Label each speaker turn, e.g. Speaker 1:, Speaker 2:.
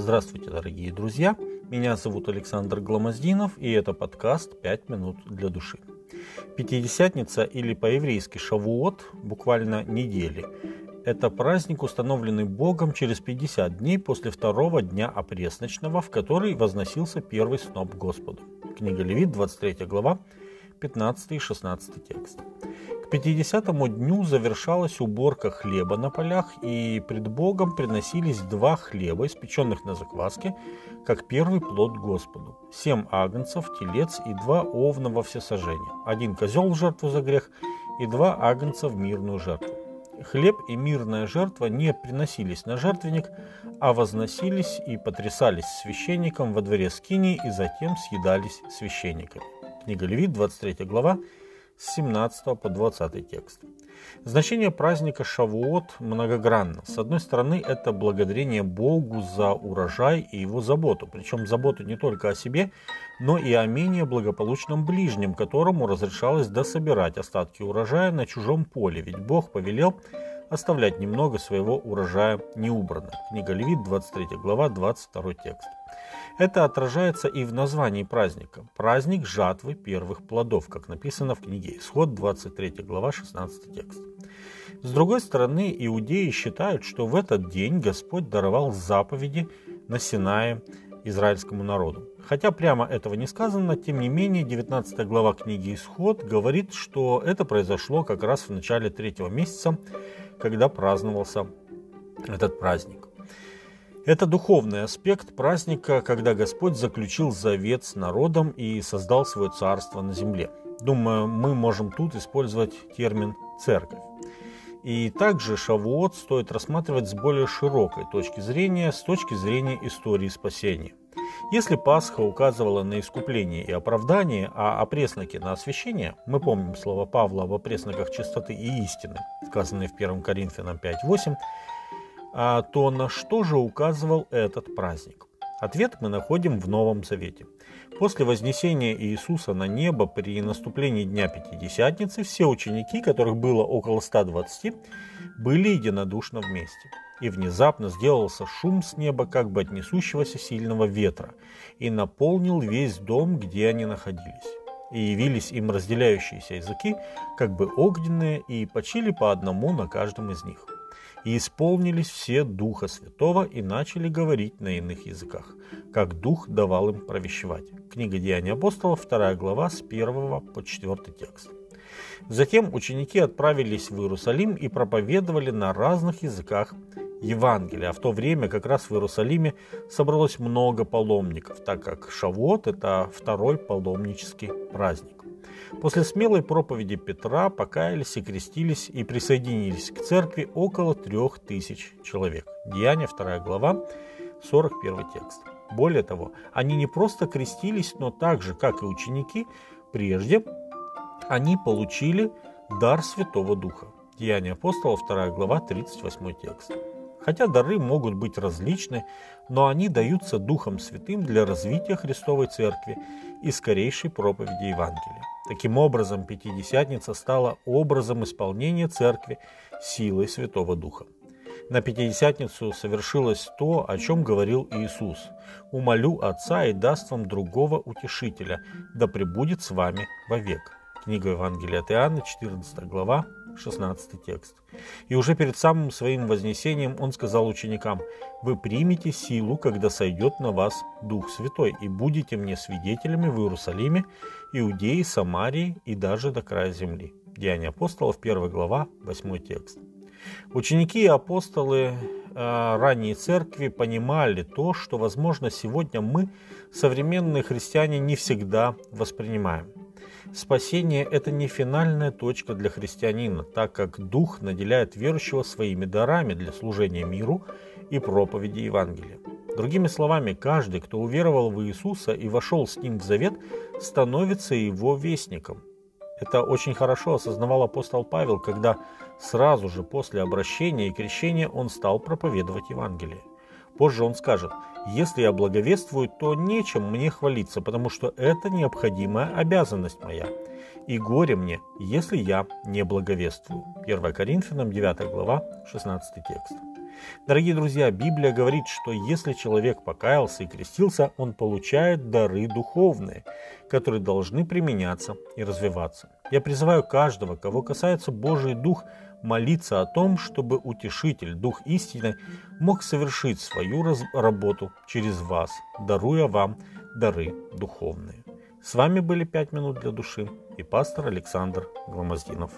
Speaker 1: Здравствуйте, дорогие друзья! Меня зовут Александр Гламоздинов, и это подкаст «5 минут для души». Пятидесятница или по-еврейски Шавуот, буквально недели, это праздник, установленный Богом через 50 дней после второго дня опресночного, в который возносился первый сноп Господу. Книга Левит, 23 глава, 15 и 16 текст. К 50-му дню завершалась уборка хлеба на полях, и пред Богом приносились два хлеба, испеченных на закваске, как первый плод Господу. Семь агнцев, телец и два овна во всесожжение. Один козел в жертву за грех и два агнца в мирную жертву. Хлеб и мирная жертва не приносились на жертвенник, а возносились и потрясались священником во дворе скинии и затем съедались священниками. Книга Левит, 23 глава, с 17 по 20 текст. Значение праздника Шавуот многогранно. С одной стороны, это благодарение Богу за урожай и его заботу, причем заботу не только о себе, но и о менее благополучном ближнем, которому разрешалось дособирать остатки урожая на чужом поле, ведь Бог повелел оставлять немного своего урожая неубранным. Книга Левит, 23 глава, 22 текст. Это отражается и в названии праздника. Праздник жатвы первых плодов, как написано в книге Исход, 23 глава, 16 текст. С другой стороны, иудеи считают, что в этот день Господь даровал заповеди на Синае израильскому народу. Хотя прямо этого не сказано, тем не менее 19 глава книги Исход говорит, что это произошло как раз в начале третьего месяца, когда праздновался этот праздник. Это духовный аспект праздника, когда Господь заключил завет с народом и создал свое царство на земле. Думаю, мы можем тут использовать термин «церковь». И также Шавуот стоит рассматривать с более широкой точки зрения, с точки зрения истории спасения. Если Пасха указывала на искупление и оправдание, а опресноки на освящение, мы помним слова Павла об опресноках чистоты и истины, сказанные в 1 Коринфянам 5.8, а то на что же указывал этот праздник? Ответ мы находим в Новом Завете. После вознесения Иисуса на небо при наступлении Дня Пятидесятницы все ученики, которых было около 120, были единодушно вместе. И внезапно сделался шум с неба, как бы от несущегося сильного ветра, и наполнил весь дом, где они находились. И явились им разделяющиеся языки, как бы огненные, и почили по одному на каждом из них и исполнились все Духа Святого и начали говорить на иных языках, как Дух давал им провещевать. Книга Деяний апостолов, 2 глава, с 1 по 4 текст. Затем ученики отправились в Иерусалим и проповедовали на разных языках Евангелие. А в то время как раз в Иерусалиме собралось много паломников, так как Шавуот – это второй паломнический праздник. После смелой проповеди Петра покаялись и крестились и присоединились к церкви около трех тысяч человек. Деяние 2 глава, 41 текст. Более того, они не просто крестились, но так же, как и ученики, прежде они получили дар Святого Духа. Деяния апостолов, 2 глава, 38 текст. Хотя дары могут быть различны, но они даются Духом Святым для развития Христовой Церкви и скорейшей проповеди Евангелия. Таким образом, Пятидесятница стала образом исполнения Церкви силой Святого Духа. На Пятидесятницу совершилось то, о чем говорил Иисус. «Умолю Отца и даст вам другого утешителя, да пребудет с вами вовек». Книга Евангелия от Иоанна, 14 глава, 16 текст. И уже перед самым своим вознесением он сказал ученикам, «Вы примете силу, когда сойдет на вас Дух Святой, и будете мне свидетелями в Иерусалиме, Иудеи, Самарии и даже до края земли». Деяния апостолов, 1 глава, 8 текст. Ученики и апостолы э, ранней церкви понимали то, что, возможно, сегодня мы, современные христиане, не всегда воспринимаем. Спасение – это не финальная точка для христианина, так как Дух наделяет верующего своими дарами для служения миру и проповеди Евангелия. Другими словами, каждый, кто уверовал в Иисуса и вошел с Ним в завет, становится Его вестником. Это очень хорошо осознавал апостол Павел, когда сразу же после обращения и крещения он стал проповедовать Евангелие. Позже он скажет, если я благовествую, то нечем мне хвалиться, потому что это необходимая обязанность моя. И горе мне, если я не благовествую. 1 Коринфянам 9 глава 16 текст. Дорогие друзья, Библия говорит, что если человек покаялся и крестился, он получает дары духовные, которые должны применяться и развиваться. Я призываю каждого, кого касается Божий Дух, молиться о том, чтобы Утешитель, Дух истины, мог совершить свою работу через вас, даруя вам дары духовные. С вами были «Пять минут для души» и пастор Александр Громоздинов.